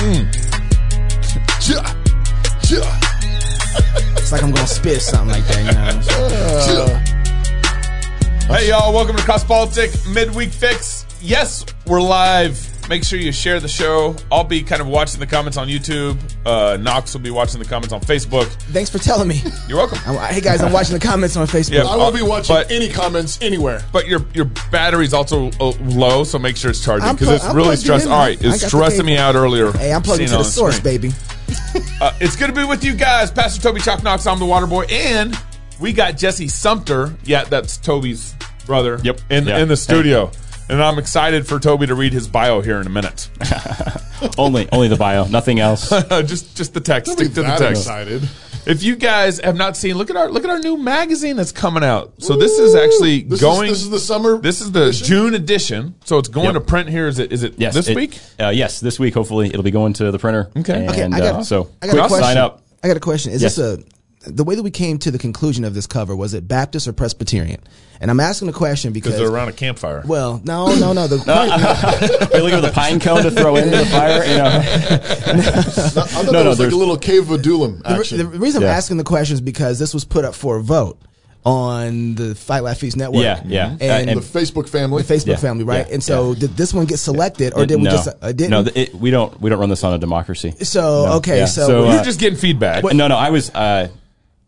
Mm. Yeah. Yeah. It's like I'm gonna spit something like that. You know? Yeah. Hey, y'all, welcome to Cross Politic Midweek Fix. Yes, we're live. Make sure you share the show. I'll be kind of watching the comments on YouTube. Uh, Knox will be watching the comments on Facebook. Thanks for telling me. You're welcome. I'm- hey guys, I'm watching the comments on Facebook. Yeah. I won't be watching But- any comments anywhere. But your your battery's also uh, low, so make sure it's charging because pl- it's I'm really stressing. All right, I it's got the stressing me out earlier. Hey, I'm plugged seeing into it the source, screen. baby. Uh, it's good to be with you guys, Pastor Toby Chalk Knox. I'm the Water Boy, and we got Jesse Sumpter. Yeah, that's Toby's brother. Yep. in Yeah. in the studio, and I'm excited for Toby to read his bio here in a minute. only only the bio, nothing else. just just the text. Don't Stick to the text. excited. If you guys have not seen, look at our look at our new magazine that's coming out. So this is actually This going. Is, this is the summer. This is the edition? June edition. So it's going Yep. to print here. Is it? Is it Yes, this it- week? Uh, yes, this week. Hopefully, it'll be going to the printer. Okay. And, Okay, I got- uh, so I got a question. sign up. I got a question. Is Yes. this a the way that we came to the conclusion of this cover was it Baptist or Presbyterian? And I'm asking the question because Because they're around a campfire. well, no, no, no. The point, Are you looking for the pine cone to throw into the fire? You know, I thought No, no, was like there's- a little cave of Adullam the, action. the reason I'm asking the question is because this was put up for a vote on the Fight Laugh Feast network. Yeah, yeah. and, Uh, the Facebook family. the Facebook Yeah, family, right? yeah, and so did this one get selected, or It- did we no. just uh, didn't? No, it, we don't. We don't run this on a democracy. so okay, Yeah. so, So, You're uh, just getting feedback. No, no, I was uh,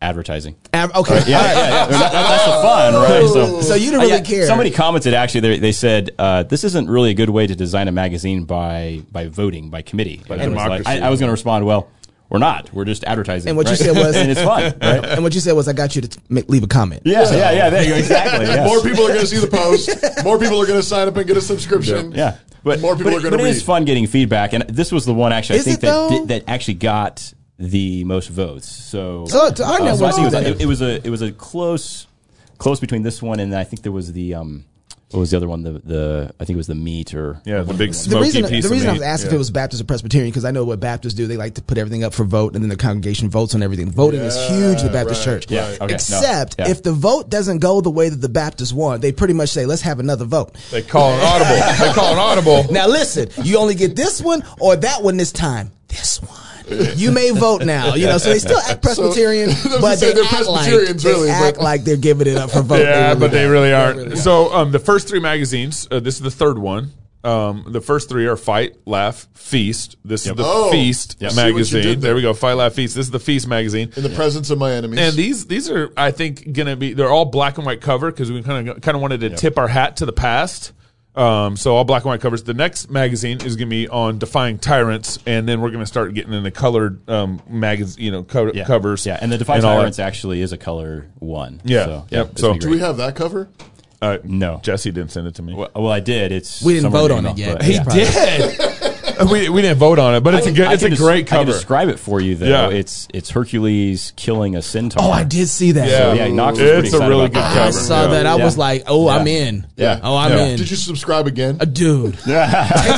advertising. Ab- okay, Yeah, yeah, yeah. That- that's the fun, right? So, So you didn't Uh, really yeah, care. Somebody commented actually. They, they said uh, this isn't really a good way to design a magazine by by voting by committee. By democracy. I, I was going to respond. Well, we're not. We're just advertising. And what you said was- and it's fun, right? and what you said was, I got you to t- make, leave a comment. Yeah, yeah, yeah. There you go. Exactly. yes. More people are going to see the post. More people are going to sign up and get a subscription. Yeah, but more people but, are going but to it read. is fun getting feedback, and this was the one actually Is I think that though? did, that actually got the most votes. So, So, to our uh, so I think it was, it it, it was a it was a close close between this one and I think there was the um what was the other one the the I think it was the meat or yeah, the big The reason, piece the reason of I was meat. asking if it was Baptist or Presbyterian because I know what Baptists do. They like to put everything up for vote, and then the congregation votes on everything. Voting is huge in the Baptist right, church. Yeah, right. okay, no, Except yeah. if the vote doesn't go the way that the Baptists want, they pretty much say, "Let's have another vote." They call an audible. they call an audible. Now listen, you only get this one or that one this time. This one. You may vote now. You know, so they still act Presbyterian, I but they they're act like Presbyterians, they act but, like they're giving it up for voting. Yeah, but they really aren't. really so um, the first three magazines. Uh, this is the third one. Um, the first three are Fight, Laugh, Feast. This is the Oh, Feast I see what you magazine. There there. we go. Fight, Laugh, Feast. This is the Feast magazine. In the presence of my enemies. And these these are I think going to be they're all black and white cover because we kind of kind of wanted to tip our hat to the past. Um, so all black and white covers. The next magazine is going to be on defying tyrants, and then we're going to start getting into colored um, magazine, you know, co- yeah. covers. Yeah, and the Defy all. Tyrants actually is a color one. Yeah, so, yep. So- Do we have that cover? Uh, No. Jesse didn't send it to me. Well, well, I did. It's We didn't vote on the it yet. he yeah. did. we, we didn't vote on it, but it's a good, it's a can des- great I can describe it for you though. Yeah. It's it's Hercules killing a centaur. Oh, I did see that. Yeah. Yeah, Knox was pretty It's a really good cover. I saw Yeah. that. I Yeah. was like, "Oh, I'm in. Yeah. Oh, I'm Yeah. in." Did you subscribe again? Uh, dude, take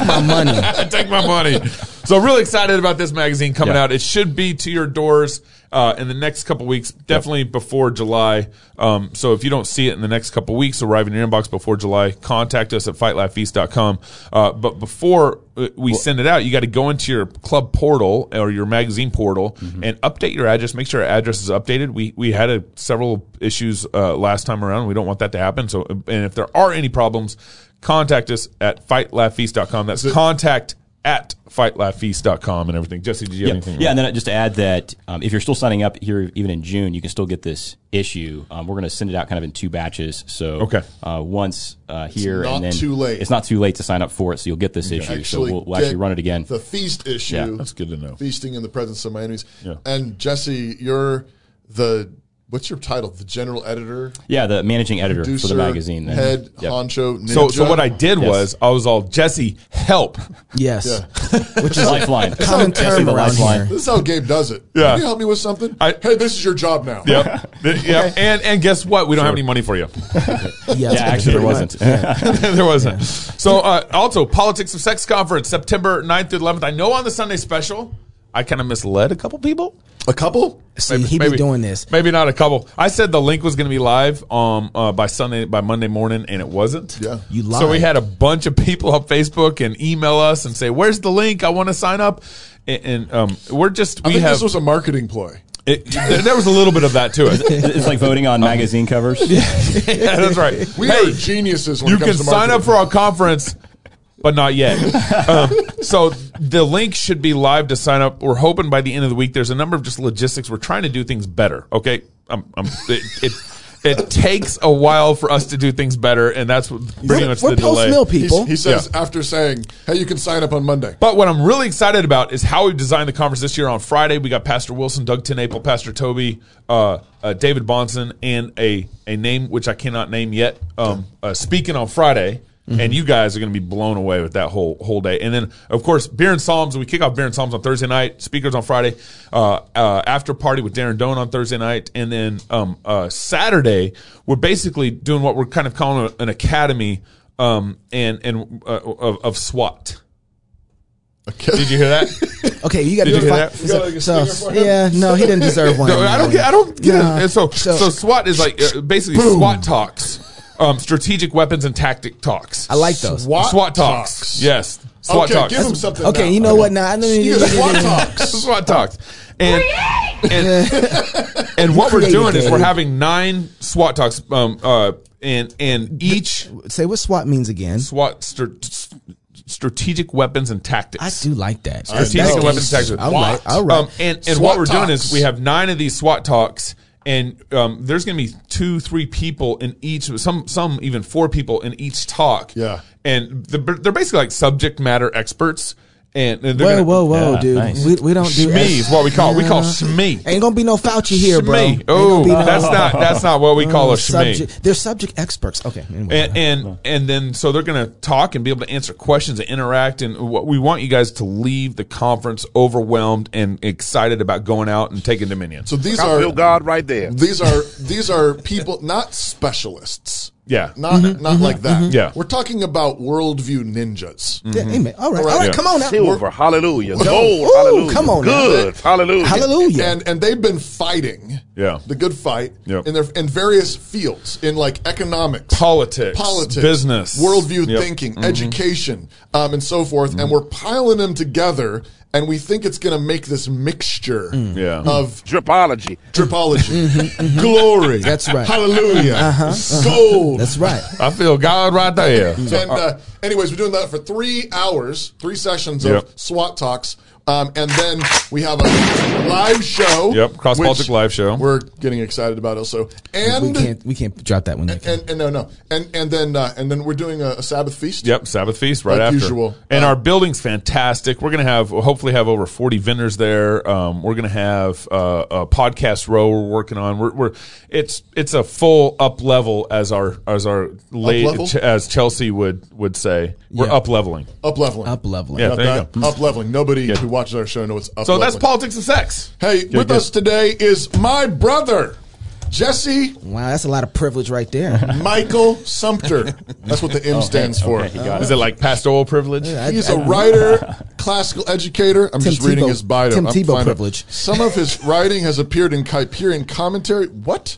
my money. Take my money. So really excited about this magazine coming Yeah. out. It should be to your doors uh, in the next couple weeks, definitely before July. Um, so if you don't see it in the next couple weeks, arrive in your inbox before July, contact us at fightlaughfeast.com. Uh, but before uh, we send it out, you got to go into your club portal or your magazine portal and update your address. Make sure our address is updated. We we had a, several issues uh, last time around. We don't want that to happen. So and if there are any problems, contact us at fightlaughfeast.com. That's contact at fightlaughfeast.com and everything. Jesse, did you have Yeah, anything? yeah, and then just to add that um, if you're still signing up here, even in June, you can still get this issue. Um, we're going to send it out kind of in two batches. So Okay. uh, once uh, here, not and then too late. It's not too late to sign up for it, so you'll get this issue. So we'll, we'll actually run it again. The feast issue. Yeah. That's good to know. Feasting in the presence of my enemies. Yeah. And Jesse, you're the what's your title? The general editor, yeah, the managing editor producer, for the magazine. then. head Yep. honcho. Ninja. So, so what I did Yes. was I was all Jesse, help. Yes, Yeah. which is lifeline. common Jesse term the around lifeline. here. This is how Gabe does it. Yeah. Can you help me with something? I- hey, this is your job now. Yep. yep. And and guess what? We don't have any money for you. Yes, Yeah, actually, there wasn't. there wasn't. So uh, also Politics of Sex Conference, September 9th through 11th. I know on the Sunday special, I kind of misled a couple people. A couple? See, he be doing this. Maybe not a couple. I said the link was going to be live um, uh, by Sunday, by Monday morning, and it wasn't. Yeah. You So we had a bunch of people on Facebook and email us and say, "Where's the link? I want to sign up." And, and um, we're just I we think have. this was a marketing ploy. it, there there was a little bit of that to it. It's like voting on magazine covers. yeah, that's right. We hey, are geniuses when you it comes can to sign up for our conference, but not yet. um, so the link should be live to sign up. We're hoping by the end of the week. There's a number of just logistics. We're trying to do things better. Okay, um, um, it, it it takes a while for us to do things better, and that's pretty We're, much we're the post delay. mill He's- people. he says after saying, "Hey, you can sign up on Monday." But what I'm really excited about is how we've designed the conference this year. On Friday, we got Pastor Wilson, Doug TenNapel, Pastor Toby, uh, uh, David Bahnsen, and a a name which I cannot name yet. Um, uh, speaking on Friday, and you guys are going to be blown away with that whole whole day. And then, of course, beer and psalms. We kick off beer and psalms on Thursday night. Speakers on Friday. Uh, uh, after party with Darren Doane on Thursday night, and then um, uh, Saturday we're basically doing what we're kind of calling an academy. Um, and and uh, of, of SWAT. Did you hear that? Okay, you got to Did do you a hear that? You got, like, So, stinger for him? yeah, no, he didn't deserve one. No, I don't get. I don't get No. it. And so, So- so, SWAT is like uh, basically SWAT talks, um, strategic weapons and tactic talks. I like those. SWAT SWAT talks. talks. Yes, SWAT Okay, talks. give him something. Okay, now. you know what? Now I know You get SWAT talks. SWAT talks. And and, and what we're doing is we're having nine SWAT talks. Um, uh, and and each Say what SWAT means again. SWAT str- strategic weapons and tactics. I do like that. strategic know. and weapons tactics. All right, all right. Um, and and SWAT what we're doing is we have nine of these SWAT talks, and um, there's going to be two, three people in each. Some, some even four people in each talk. Yeah. and the, they're basically like subject matter experts. And they're whoa, gonna, whoa, whoa, Yeah, dude. nice. We, we don't do Shmee is what we call. it. We call Yeah. shmee. Ain't gonna be no Fauci here, bro. Shmee. Oh, no- that's not that's not what we call a shmee. subject. They're subject experts. Okay. Anyway. And, and and then so they're going to talk and be able to answer questions and interact and what we want you guys to leave the conference overwhelmed and excited about going out and taking dominion. So these I are feel God right there. these are these are people, not specialists. Yeah. Not mm-hmm, not mm-hmm, like that. Mm-hmm. Yeah. We're talking about worldview ninjas. Yeah, amen. All right. All right. All right. Yeah. Come on now. Silver, hallelujah. Gold, Ooh, hallelujah. come on now. Good, hallelujah. Hallelujah. And and they've been fighting. Yeah. The good fight Yep. in their in various fields in like economics, Politics, politics, business, worldview Yep. thinking, education, um, and so forth. And we're piling them together, and we think it's going to make this mixture mm. Yeah. of mm. Dripology. tripology, mm-hmm. mm-hmm. mm-hmm. glory. That's right. Hallelujah. Uh-huh. uh-huh Gold. That's right. I feel God right there. Mm. and uh, anyways, we're doing that for three hours, three sessions of Yep. SWAT talks. Um, and then we have a live show. Yep, Cross which Baltic live show. We're getting excited about it also. We And can't we can't drop that one yet. and, and no no and and then uh, and then we're doing a, a Sabbath feast. Yep, Sabbath feast right Like after. usual. And Uh, our building's fantastic. We're gonna have we'll hopefully have over forty vendors there. Um, we're gonna have uh, a podcast row we're working on. We're, we're it's it's a full up level as our as our late level? ch- as Chelsea would would say. We're Yeah. up leveling. Up leveling. Up leveling. Yeah, there you that? Up leveling. Nobody who watches our show and knows up So that's leveling. politics and sex. Hey, with good. us today is my brother, Jesse Wow, that's a lot of privilege right there. Michael Sumpter. That's what the M oh, stands for. Okay, he Is it. it like pastoral privilege? I- He's I- a writer, classical educator. I'm Tim just reading Tebow- his bio. Tim I'm Tebow finding- privilege. Some of his writing has appeared in Kuyperian commentary. What?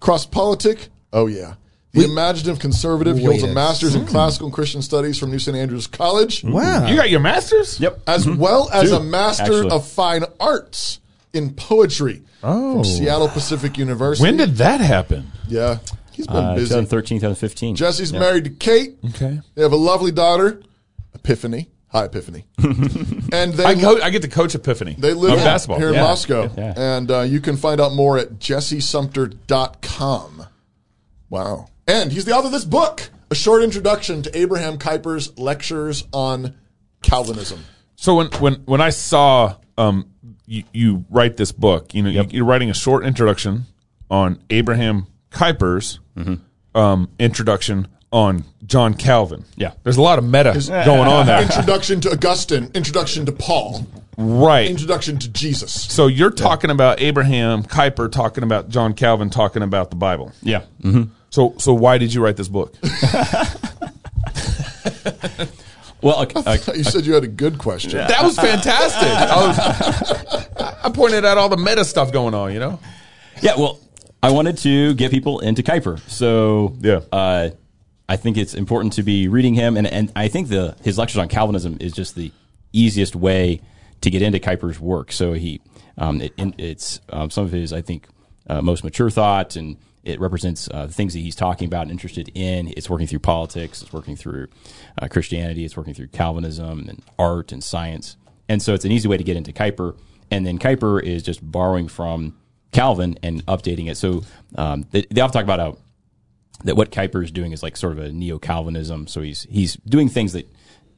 Cross politic? Oh yeah. The imaginative conservative. He holds a a- master's in classical and Christian studies from New St. Andrews College, Wow. You got your masters? Yep. as well as Two, a master actually. of fine arts in poetry Oh. from Seattle Pacific University. When did that happen? Yeah, he's been Uh, busy. 2013, 2015. Jesse's Yeah. married to Kate. Okay. They have a lovely daughter, Epiphany. Hi, Epiphany. and they I, co- I get to coach Epiphany. They live of in- basketball. here in Yeah. Moscow. Yeah. And uh, you can find out more at jessesumpter.com. Wow. And he's the author of this book, A Short Introduction to Abraham Kuyper's Lectures on Calvinism. So when when when I saw um you, you write this book, you know, you, you're writing a short introduction on Abraham Kuyper's um, introduction on John Calvin. Yeah. there's a lot of meta going on there, Introduction to Augustine, Introduction to Paul, right? Introduction to Jesus. So you're talking about Abraham Kuyper talking about John Calvin talking about the Bible. Yeah. So so why did you write this book? Well, okay, okay. You said you had a good question. That was fantastic. I was- I pointed out all the meta stuff going on. You know. Yeah, well, I wanted to get people into Kuyper, so Yeah. uh, I think it's important to be reading him, and and I think the his lectures on Calvinism is just the easiest way to get into Kuyper's work. So he, um, it, it's um, some of his, I think, uh, most mature thought, and it represents uh, things that he's talking about and interested in. It's working through politics, it's working through uh, Christianity, it's working through Calvinism and art and science, and so it's an easy way to get into Kuyper. And then Kuyper is just borrowing from Calvin and updating it. So um, they, they often talk about that what Kuyper is doing is like sort of a neo Calvinism. So he's he's doing things that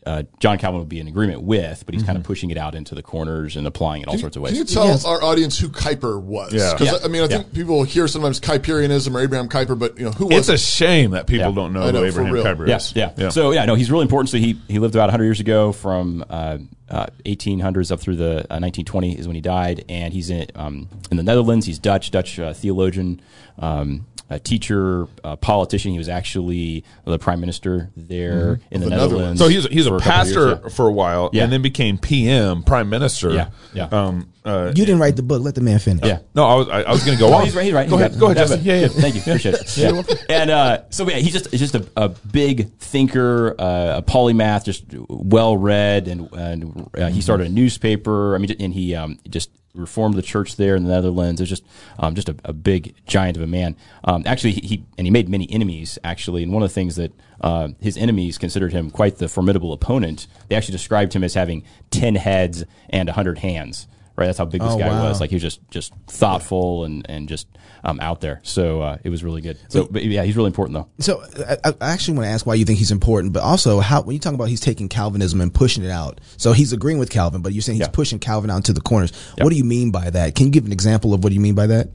uh, John Calvin would be in agreement with, but he's kind of pushing it out into the corners and applying it all sorts of ways. Can you tell Yes. our audience who Kuyper was? Yeah. Because Yeah. I mean, I think people hear sometimes Kuyperianism or Abraham Kuyper, but you know who It's was a shame that people Yeah. don't know I know, who Abraham Kuiper Kuyper Yeah, is. yeah, So yeah, no, he's really important. So he he lived about 100 years ago, from uh, uh, 1800s up through the uh, 1920 is when he died, and he's in um, in the Netherlands. He's Dutch, Dutch uh, theologian, um, a teacher, a politician. He was actually the prime minister there in the, The Netherlands. Netherlands. So he's he's for a couple of years, pastor yeah. for a while, Yeah. and then became PM, prime minister. Yeah, yeah. Um, uh, You didn't write the book. Let the man finish. Yeah. no, I was I, I was going to go on. he's right. He's right. Go He's ahead. right. Go ahead, Justin. Yeah, yeah. Thank you. Appreciate it. Yeah. and uh, so yeah, he's just he's just a, a big thinker, uh, a polymath, just well read, and and uh, he started a newspaper. I mean, and he um, just reformed the church there in the Netherlands. It's just um, just a, a big giant of a man. Um, actually, he, and he made many enemies. Actually, and one of the things that uh, his enemies considered him quite the formidable opponent. They actually described him as having ten heads and hundred hands. Right, that's how big this Oh, guy wow. was. Like he was just just thoughtful and and just um, out there. So uh, it was really good. So but yeah, he's really important though. So I, I actually want to ask why you think he's important, but also how when you talk about he's taking Calvinism and pushing it out. So he's agreeing with Calvin, but you're saying he's Yeah. pushing Calvin out into the corners. What do you mean by that? Can you give an example of what you mean by that?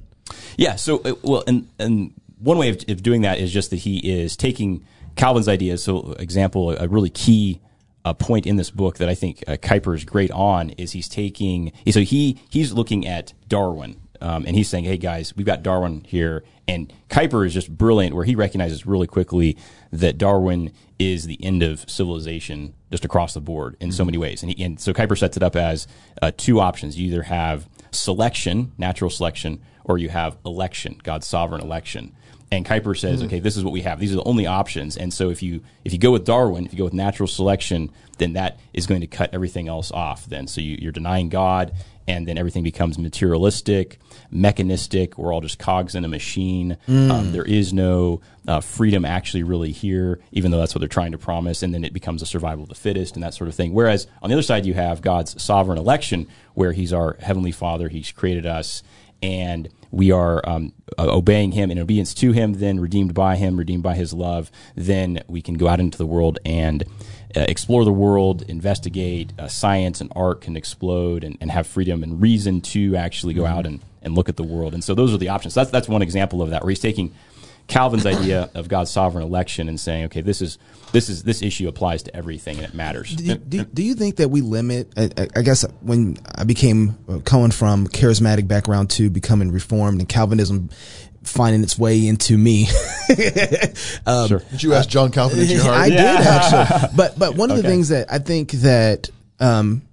Yeah. So uh, well, and and one way of, of doing that is just that he is taking Calvin's ideas. So example, a really key. Uh point in this book that I think uh, Kuyper is great on is he's taking so he he's looking at Darwin um, and he's saying hey guys we've got Darwin here. And Kuyper is just brilliant where he recognizes really quickly that Darwin is the end of civilization just across the board in so many ways. And, he, and so Kuyper sets it up as uh, two options. You either have selection natural selection or you have election God's sovereign election and Kuyper says, okay, this is what we have. These are the only options. And so if you if you go with Darwin, if you go with natural selection, then that is going to cut everything else off. Then so you, you're denying God, and then everything becomes materialistic, mechanistic. We're all just cogs in a machine. Um, there is no uh, freedom actually really here, even though that's what they're trying to promise. And then it becomes a survival of the fittest and that sort of thing. Whereas on the other side, you have God's sovereign election, where He's our heavenly Father. He's created us and we are um, uh, obeying him in obedience to him, then redeemed by him, redeemed by his love, then we can go out into the world and uh, explore the world, investigate. Uh, science and art can explode and, and have freedom and reason to actually go out and, and look at the world. And so those are the options. That's, that's one example of that, where he's taking Calvin's idea of God's sovereign election and saying, okay, this is this is this issue applies to everything and it matters. Do you, do, do you think that we limit? I, I- I guess when I became uh, coming from charismatic background to becoming reformed and Calvinism finding its way into me. um, Sure. Did you ask John Calvin into your heart? I did actually, but but one of the things that I think that um,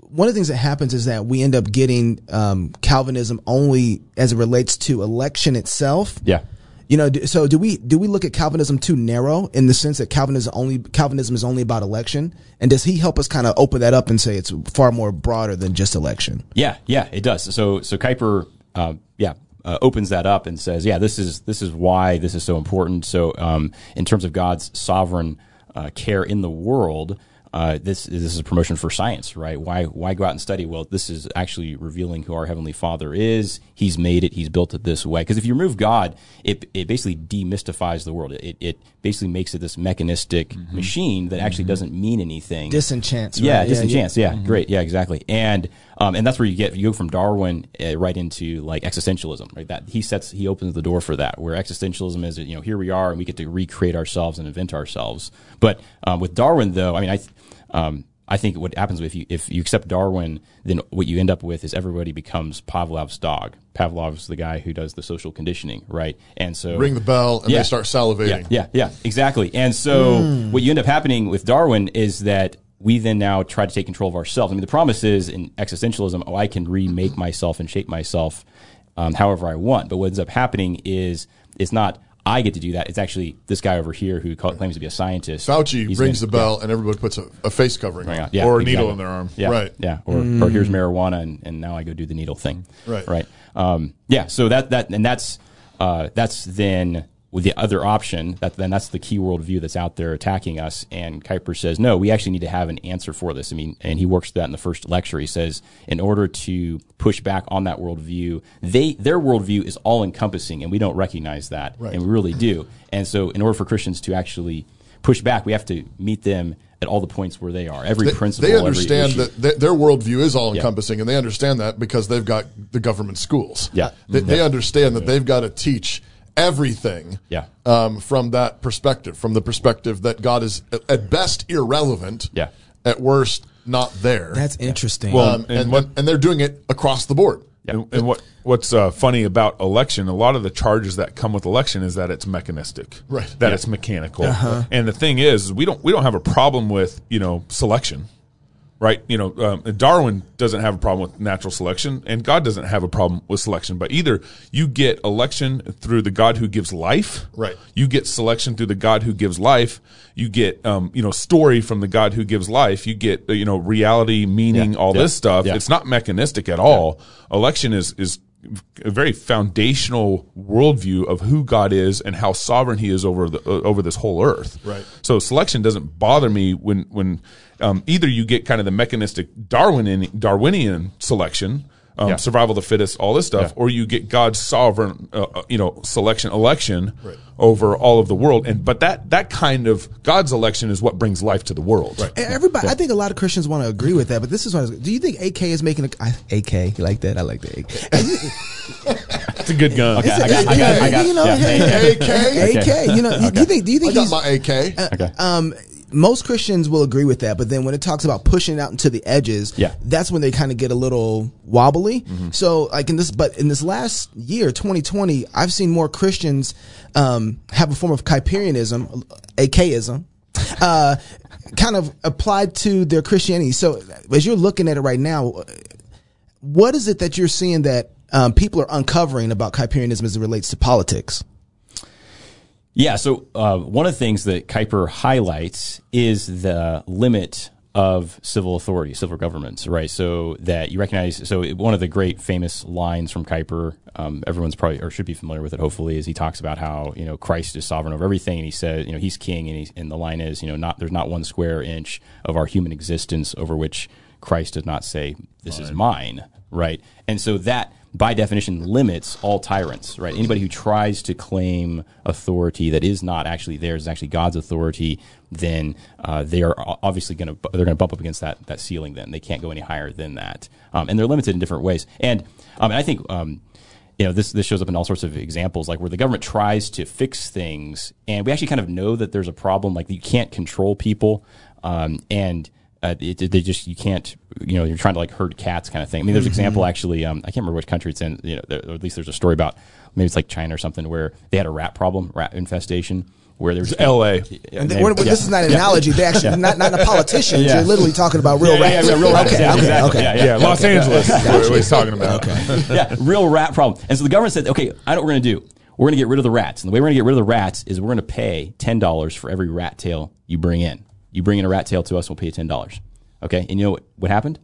one of the things that happens is that we end up getting um, Calvinism only as it relates to election itself. Yeah. You know, so do we do we look at Calvinism too narrow in the sense that Calvinism only Calvinism is only about election? And does he help us kind of open that up and say it's far more broader than just election? Yeah, yeah, it does. So so Kuyper, uh, yeah, uh, opens that up and says, yeah, this is this is why this is so important. So um, in terms of God's sovereign uh, care in the world. Uh, this this is a promotion for science, right? Why why go out and study? Well, this is actually revealing who our heavenly Father is. He's made it. He's built it this way. Because if you remove God, it it basically demystifies the world. It it basically makes it this mechanistic mm-hmm. machine that actually mm-hmm. doesn't mean anything. Disenchants, Yeah, right? Yeah, disenchants. Yeah, mm-hmm. great. Yeah, exactly. And um, and that's where you get you go from Darwin uh, right into like existentialism. Right, that he sets he opens the door for that. Where existentialism is, you know, here we are and we get to recreate ourselves and invent ourselves. But um, with Darwin, though, I mean, I. th- Um, I think what happens if you if you accept Darwin, then what you end up with is everybody becomes Pavlov's dog. Pavlov's the guy who does the social conditioning, right? And so Ring the bell and Yeah. they start salivating. yeah, yeah, yeah, exactly. And so what you end up happening with Darwin is that we then now try to take control of ourselves. I mean, the promise is in existentialism, oh, I can remake myself and shape myself um, however I want. But what ends up happening is it's not I get to do that. It's actually this guy over here who call, claims to be a scientist. Fauci He's rings gonna- the bell, and everybody puts a, a face covering yeah, on. yeah, or a exactly. needle in their arm. Yeah, Right. Yeah, or, or here's marijuana, and, and now I go do the needle thing. Right. Right. Um, yeah. So that that and that's uh, that's then with the other option. That then that's the key worldview that's out there attacking us. And Kuyper says, no, we actually need to have an answer for this. I mean, and he works that in the first lecture. He says, in order to push back on that worldview, they their worldview is all encompassing, and we don't recognize that, Right. and we really do. And so, in order for Christians to actually push back, we have to meet them at all the points where they are. Every They, principle, they understand that th- their worldview is all encompassing, and they understand that because they've got the government schools. Yeah. They, they understand that they've got to teach everything Yeah. um, from that perspective, from the perspective that God is at- at best irrelevant, Yeah. at worst not there. That's interesting. Well, um, and and, what- and, and they're doing it across the board. And, and what what's uh, funny about election? A lot of the charges that come with election is that it's mechanistic, Right. That Yeah. it's mechanical. And the thing is, we don't we don't have a problem with you know selection, right? You know, um, Darwin doesn't have a problem with natural selection, and God doesn't have a problem with selection. But either you get election through the God who gives life, Right. You get selection through the God who gives life. You get um, you know story from the God who gives life. You get you know reality, meaning, Yeah. all Yeah. this stuff. Yeah. It's not mechanistic at all. Election is is a very foundational worldview of who God is and how sovereign He is over the uh, over this whole earth. Right. So selection doesn't bother me when when um, either you get kind of the mechanistic Darwinian Darwinian selection. Um, Yeah. Survival of the fittest, all this stuff, Yeah. or you get God's sovereign, uh, uh, you know, selection, election Right. over all of the world, and but that that kind of God's election is what brings life to the world. Right. And Everybody, I think a lot of Christians want to agree with that, but this is what I was, do you think AK is making a I, AK? You like that? I like the AK. It's a good gun. Okay, I got, I got, I got, You know, yeah, hey, hey, AK? AK. You know, you- do you think? Do you I think got he's? my AK. Okay. Um, most Christians will agree with that, but then when it talks about pushing out into the edges, Yeah. that's when they kind of get a little wobbly. So, like in this, but in this last year, 2020, I've seen more Christians um, have a form of Kuyperianism, AKism, uh, kind of applied to their Christianity. So, as you're looking at it right now, what is it that you're seeing that um, people are uncovering about Kuyperianism as it relates to politics? Yeah. So uh, one of the things that Kuyper highlights is the limit of civil authority, civil governments, right? So that you recognize. So one of the great famous lines from Kuyper, um, everyone's probably or should be familiar with it. Hopefully, is he talks about how you know Christ is sovereign over everything, and he says you know he's king, and he's and the line is you know not there's not one square inch of our human existence over which Christ does not say this is mine, right? And so that by definition limits all tyrants, right? Anybody who tries to claim authority that is not actually theirs, is actually God's authority, then uh, they are obviously going to they're going to bump up against that that ceiling. Then they can't go any higher than that, um, and they're limited in different ways. And um, I think. Um, you know, this this shows up in all sorts of examples, like where the government tries to fix things, and we actually kind of know that there's a problem. Like you can't control people, um, and uh, it, they just you can't. You know, you're trying to like herd cats, kind of thing. I mean, there's an example actually. Um, I can't remember which country it's in. You know, there, or at least there's a story about maybe it's like China or something where they had a rat problem, rat infestation, where there's L.A. And th- we're- this is not an analogy. They actually not not a politician. Yeah. You're literally talking about real Yeah, yeah, rats. yeah, real rats. Okay, Yeah, okay, exactly. okay. Yeah, Yeah, Los Angeles. is what he's talking about. yeah, real rat problem. And so the government said, okay, I know what we're going to do. We're going to get rid of the rats. And the way we're going to get rid of the rats is we're going to pay $10 for every rat tail you bring in. You bring in a rat tail to us, we'll pay you $10. Okay. And you know what, what happened?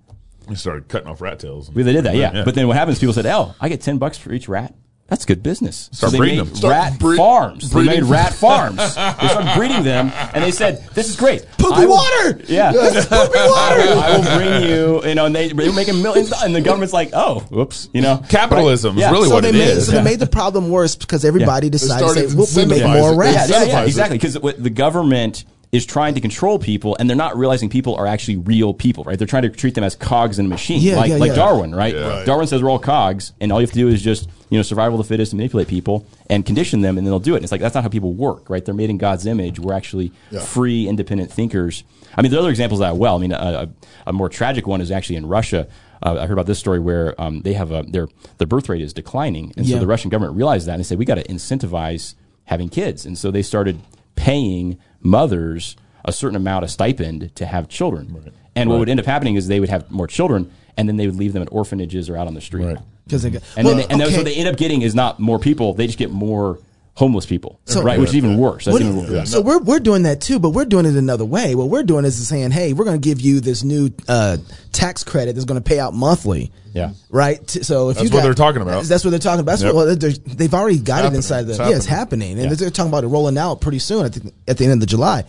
We started cutting off rat tails. Well, They did that, yeah. But then what happens? People said, "Oh, I get ten bucks for each rat. That's good business." Start so they breeding made them. Start rat bre- farms. They made rat farms. they started breeding them, and they said, "This is great. Poopy will- water! Yeah, poopy water! I will bring you. You know, and they they were making millions, and the government's like, "Oh, whoops," you know, Capitalism Right? is really so what they it made is. so they made the problem worse because everybody decided to say we'll, we'll make more rats. Yeah, yeah, yeah, exactly. Because the government is trying to control people, and they're not realizing people are actually real people, right? They're trying to treat them as cogs in a machine, Yeah, like yeah, like yeah. Darwin, right? Right. Darwin says we're all cogs, and all you have to do is just you know survival of the fittest and manipulate people and condition them, and then they'll do it. And it's like that's not how people work, right? They're made in God's image. We're actually Yeah. free, independent thinkers. I mean, there are other examples of that. Well, I mean, a, a, a more tragic one is actually in Russia. Uh, I heard about this story where um, they have a their their birth rate is declining, and Yeah. so the Russian government realized that and they said we got to incentivize having kids, and so they started paying mothers a certain amount of stipend to have children. And what would end up happening is they would have more children, and then they would leave them at orphanages or out on the street. Right. Because they go, And well, then they, and then okay. what they end up getting is not more people; they just get more homeless people, So- right? Which is even worse. That's even worse. So we're we're doing that too, but we're doing it another way. What we're doing is saying, hey, we're going to give you this new uh, tax credit that's going to pay out monthly. Yeah. Right. So if That's you what got- they're talking about. That's what they're talking about. That's Yep. what, well, they're- they've already got it happening. inside the. It's yeah, it's happening, and Yeah. they're talking about it rolling out pretty soon at the, at the end of the July.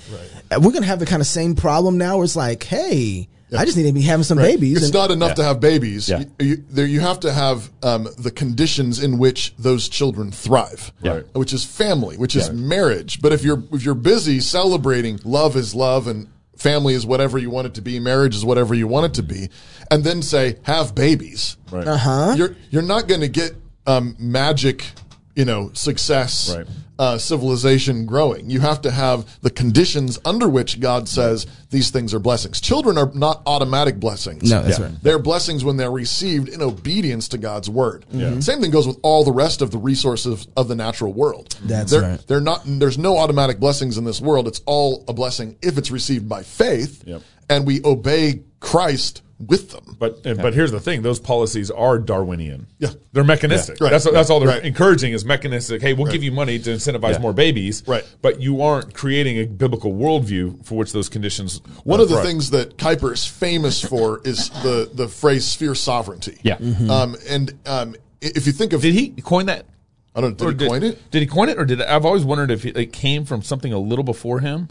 Right. We're going to have the kind of same problem now. Where it's like, hey, I just need to be having some babies. It's and- not enough to have babies. Yeah. You, you, there, you have to have um, the conditions in which those children thrive, Yeah. which is family, which is marriage. But if you're if you're busy celebrating love is love and family is whatever you want it to be, marriage is whatever you want it to be, and then say have babies, Right. Uh-huh. you're you're not going to get um, magic, you know, success. Right. Uh, civilization growing. You have to have the conditions under which God says these things are blessings. Children are not automatic blessings. No, that's Yeah. right. They're blessings when they're received in obedience to God's word. Same thing goes with all the rest of the resources of the natural world. That's they're, right. They're not. There's no automatic blessings in this world. It's all a blessing if it's received by faith, Yep. and we obey Christ with them. But and, but here's the thing: those policies are Darwinian. Yeah. they're mechanistic. Yeah, right, That's what, that's all they're right. encouraging is mechanistic. Hey, we'll give you money to incentivize Yeah. more babies. Right. But you aren't creating a biblical worldview for which those conditions. One of the thrive. things that Kuyper is famous for is the the phrase sphere sovereignty. Yeah. Um, and um, if you think of, Did he coin that? I don't know, Or did he coin it? Did he coin it, or did I've always wondered if it, it came from something a little before him?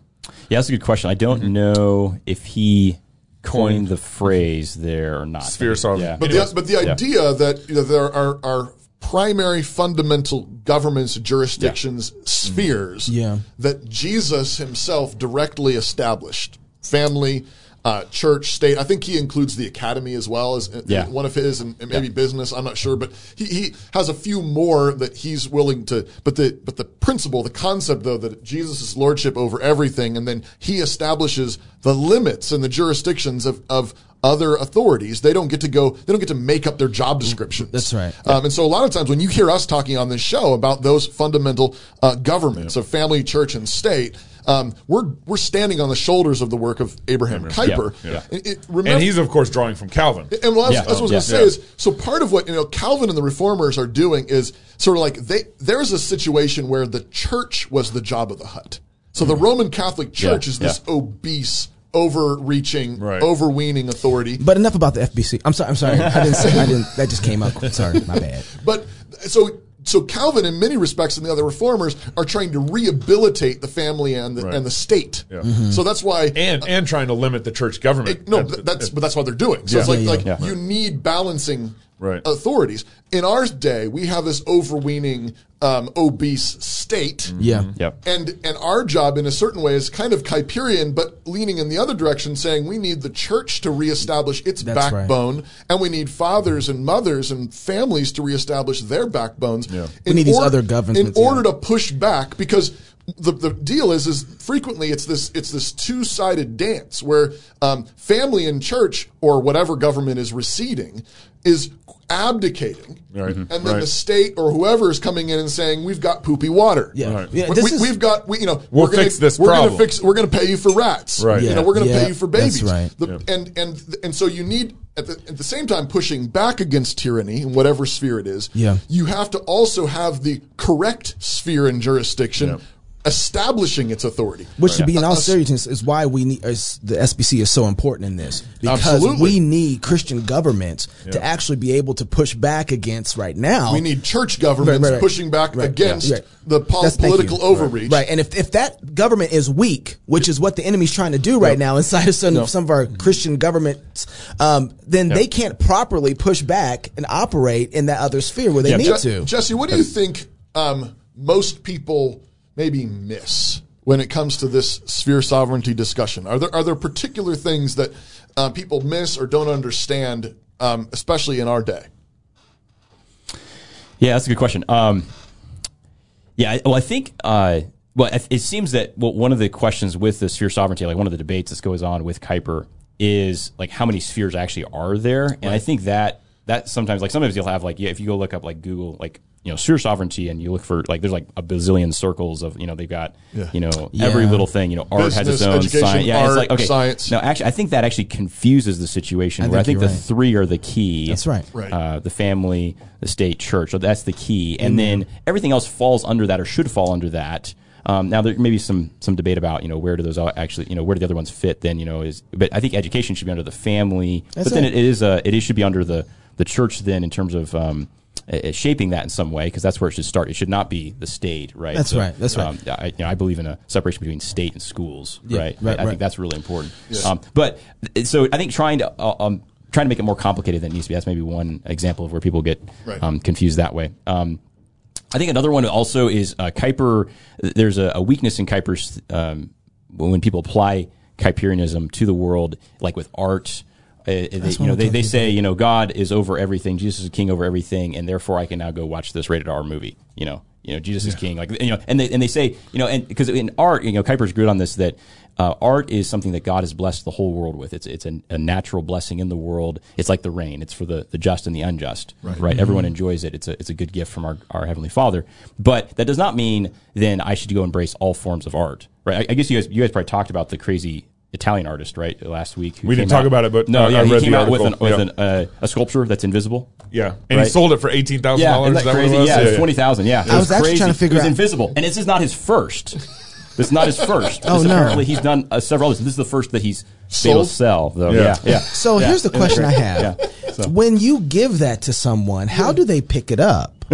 Yeah, that's a good question. I don't know if he coined the phrase there or not. Sphere sovereignty. Yeah. But Anyways. the, but the idea that you know, there are, are primary fundamental governments, jurisdictions, spheres mm-hmm. Yeah. that Jesus himself directly established. Family, uh, church, state. I think he includes the academy as well as uh, Yeah. one of his, and, and maybe business. I'm not sure, but he, he has a few more that he's willing to. But the but the principle, the concept though, that Jesus is lordship over everything, and then he establishes the limits and the jurisdictions of of other authorities. They don't get to go. They don't get to make up their job descriptions. That's right. Um, and so a lot of times when you hear us talking on this show about those fundamental uh, governments of family, church, and state, um, we're we're standing on the shoulders of the work of Abraham Kuyper. Yeah. Yeah. It- it- remember- And he's of course drawing from Calvin. and what I was, Yeah. that's what I was Yeah. going to say is so part of what you know Calvin and the reformers are doing is sort of like they there's a situation where the church was the job of the hut. So the Roman Catholic Church Yeah. is this Yeah. obese, overreaching, Right. overweening authority. But enough about the FBC. I'm sorry. I'm sorry. I didn't. Say, I didn't. That just came up. Sorry. My bad. But so so Calvin, in many respects, and the other reformers are trying to rehabilitate the family and the, Right. and the state. Yeah. Mm-hmm. So that's why and and trying to limit the church government. It- no, That- th- that's but that's what they're doing. So it's Yeah. like Yeah, like yeah. you need balancing Right. authorities. In our day, we have this overweening um, obese state. Yeah. Yep. And and our job in a certain way is kind of Kuyperian, but leaning in the other direction, saying we need the church to reestablish its That's right. backbone, and we need fathers and mothers and families to reestablish their backbones. Yeah. We need these other governments, in order yeah. to push back because the, the deal is is frequently it's this it's this two sided dance where um, family and church or whatever government is receding is abdicating, Right. and then Right. the state or whoever is coming in and saying we've got poopy water. Yeah. Right. Yeah. We, This we, is, we've got we you know We'll we're gonna, fix this we're problem. gonna fix we're gonna pay you for rats Right. you know we're gonna Yeah. pay you for That's babies right. The- and and and so you need at the, at the same time pushing back against tyranny in whatever sphere it is Yeah. you have to also have the correct sphere and jurisdiction Yep. Establishing its authority Which, to be in all seriousness, is why we need is, the SBC is so important in this because Absolutely. we need Christian governments to actually be able to push back against right now. we need church governments Right, right, right. pushing back Right, against yeah. The pol- That's- thank you. political overreach Right, and if, if that government is weak, which is what the enemy's trying to do right now inside of some, some of our Christian governments, um, then they can't properly push back and operate in that other sphere where they Yeah, need Je- to. Jesse, what do you think um, most people maybe miss when it comes to this sphere sovereignty discussion? Are there are there particular things that uh, people miss or don't understand, um, especially in our day? Yeah, that's a good question. Um, yeah, I- well, I think, uh, well, it seems that well, one of the questions with the sphere sovereignty, like one of the debates that goes on with Kuyper, is like how many spheres actually are there, and I think that that sometimes, like sometimes you'll have like yeah, if you go look up like Google, like you know sphere sovereignty and you look for like there's like a bazillion circles of you know they've got Yeah. you know every little thing you know art has its own science yeah art, it's like okay science. no actually I think that actually confuses the situation I where I think think the right. three are the key That's right. Right. uh, the family the state church so that's the key and then everything else falls under that or should fall under that um, now there may be some some debate about you know where do those all actually you know where do the other ones fit then you know is but I think education should be under the family That's but then it. it is uh, it is, should be under the the church then in terms of um, uh, shaping that in some way because that's where it should start. It should not be the state, right? That's right, that's right. Um, I, you know, I believe in a separation between state and schools, Yeah, right? right, I, I right. think that's really important. Um, but so I think trying to uh, um, trying to make it more complicated than it needs to be. That's maybe one example of where people get Right. um, confused that way. Um, I think another one also is uh, Kuyper. There's a, a weakness in Kuyper's um, when people apply Kuyperianism to the world, like with art. Uh, they, what you know, they, they say, you know, God is over everything. Jesus is king over everything, and therefore I can now go watch this rated R movie. You know, you know, Jesus is king. Like, you know, and they and they say, you know, and because in art, you know, Kuyper's good on this that uh, art is something that God has blessed the whole world with. It's it's a, a natural blessing in the world. It's like the rain. It's for the, the just and the unjust. Right. Everyone enjoys it. It's a it's a good gift from our, our heavenly Father. But that does not mean then I should go embrace all forms of art. Right. I, I guess you guys you guys probably talked about the crazy Italian artist right last week. We didn't talk out- about it, but no, I- yeah, I he read came the out with an article. with an, uh, a sculpture that's invisible. Yeah, and Right. he sold it for eighteen thousand Yeah, dollars. isn't that crazy? Yeah, it's twenty thousand. Yeah, It I was actually crazy. trying to figure it was out- invisible, and this is not his first. This is not his first. Oh, This no. Apparently, he's done uh, several others. This is the first that he's been able to Sold? sell. Though. Yeah. Yeah, yeah. So Yeah. here's the question I have: Yeah. When you give that to someone, how do they pick it up?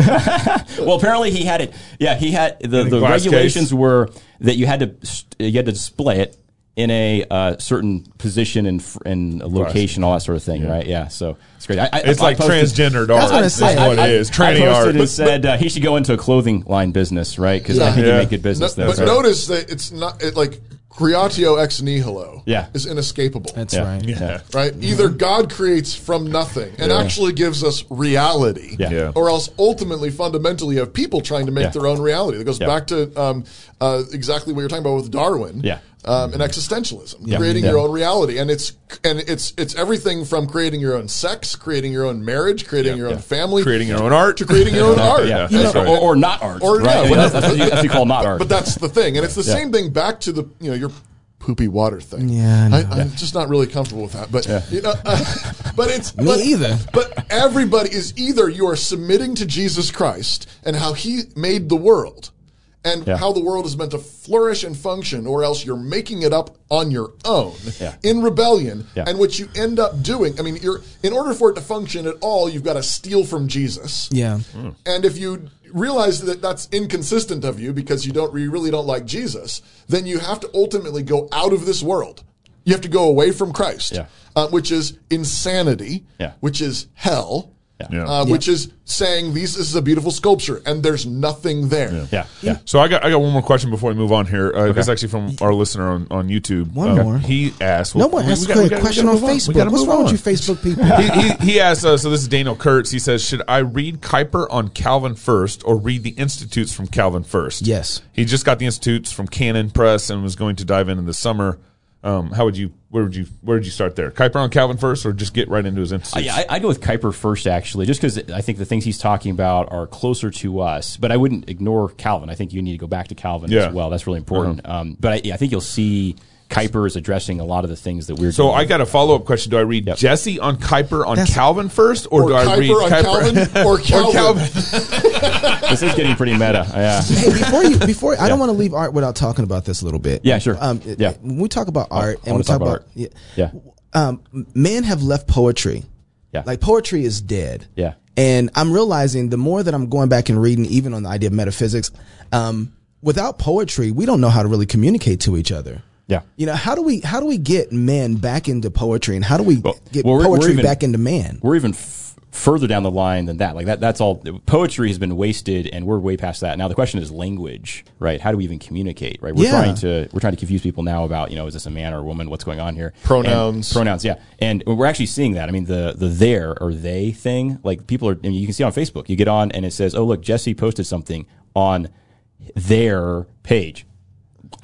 Well, apparently he had it. Yeah, he had the, the regulations case? were that you had to you had to display it in a uh, certain position and and location, all that sort of thing, right? Yeah, so it's great. I, I, It's I like posted- transgendered art. gonna That's say, what I- it is. I Tranny posted art. and said uh, he should go into a clothing line business, right? Because I think Yeah. he make good business No- there. but notice that it's not it, like creatio ex nihilo. Yeah. is inescapable. That's Yeah. right. yeah. right? Either God creates from nothing and actually gives us reality, Yeah. Yeah. or else ultimately, fundamentally, of people trying to make Yeah. their own reality. That goes Yeah. back to um, uh, exactly what you're talking about with Darwin, Yeah. Um, and existentialism, Yeah. creating Yeah. your own reality, and it's and it's it's everything from creating your own sex, creating your own marriage, creating your own family, Creating your own art. to creating your own art. yeah, You know- right. or, or not art, Or- right? yeah, I mean, that's, that's, what you, that's what you call not art. But that's the thing, and it's the Yeah. same thing back to the you know your poopy water thing. Yeah, I know. I, I'm just not really comfortable with that. But you know, uh, but it's Me but, either. But everybody is either you are submitting to Jesus Christ and how He made the world. And Yeah. how the world is meant to flourish and function, or else you're making it up on your own Yeah. in rebellion. Yeah. And what you end up doing, I mean, you're in order for it to function at all, you've got to steal from Jesus. Yeah. And if you realize that that's inconsistent of you because you don't you really don't like Jesus, then you have to ultimately go out of this world. You have to go away from Christ, Yeah. uh, which is insanity, Yeah. which is hell, Yeah. Uh, which is saying these this is a beautiful sculpture and there's nothing there. yeah, yeah. So I got I got one more question before we move on here. Uh, It's actually from our listener on, on YouTube. One Uh, more. He asked. No one asked a gotta- question gotta on move We Facebook. What's wrong on. with you Facebook people? he, he, he asked, uh, so this is Daniel Kurtz. He says, Should I read Kuyper on Calvin first or read the Institutes from Calvin first? Yes. He just got the Institutes from Canon Press and was going to dive in in the summer. Um, how would you, where would you, where would you start there? Kuyper on Calvin first or just get right into his Uh, Institutes? yeah, I, I go with Kuyper first, actually, just because I think the things he's talking about are closer to us. But I wouldn't ignore Calvin. I think you need to go back to Calvin Yeah. Uh-huh. as well. That's really important. Um, but I, yeah, I think you'll see Kuyper is addressing a lot of the things that we're so doing. I got a follow up question. Do I read Yep. Jesse on Kuyper on That's- Calvin first or, Or do I read Kuyper on Calvin or Calvin. this is getting pretty meta. Yeah. hey, before you, before I don't want to leave art without talking about this a little bit. Yeah, sure. Um, Yeah. When we talk about art I and we talk, talk about about, art. yeah, Yeah. um, men have left poetry. Yeah. Like poetry is dead. Yeah. And I'm realizing the more that I'm going back and reading, even on the idea of metaphysics, um, without poetry, we don't know how to really communicate to each other. Yeah. You know, how do we how do we get men back into poetry and how do we get well, we're- we're poetry even- back into man? We're even f- further down the line than that. Like that, that's all. Poetry has been wasted, and we're way past that. Now the question is language, right? How do we even communicate, right? We're Yeah. trying to we're trying to confuse people now about you know is this a man or a woman? What's going on here? Pronouns. And pronouns, yeah. And we're actually seeing that. I mean, the the there or they thing, like people are. I mean, you can see on Facebook. You get on and it says, "Oh, look, Jesse posted something on their page."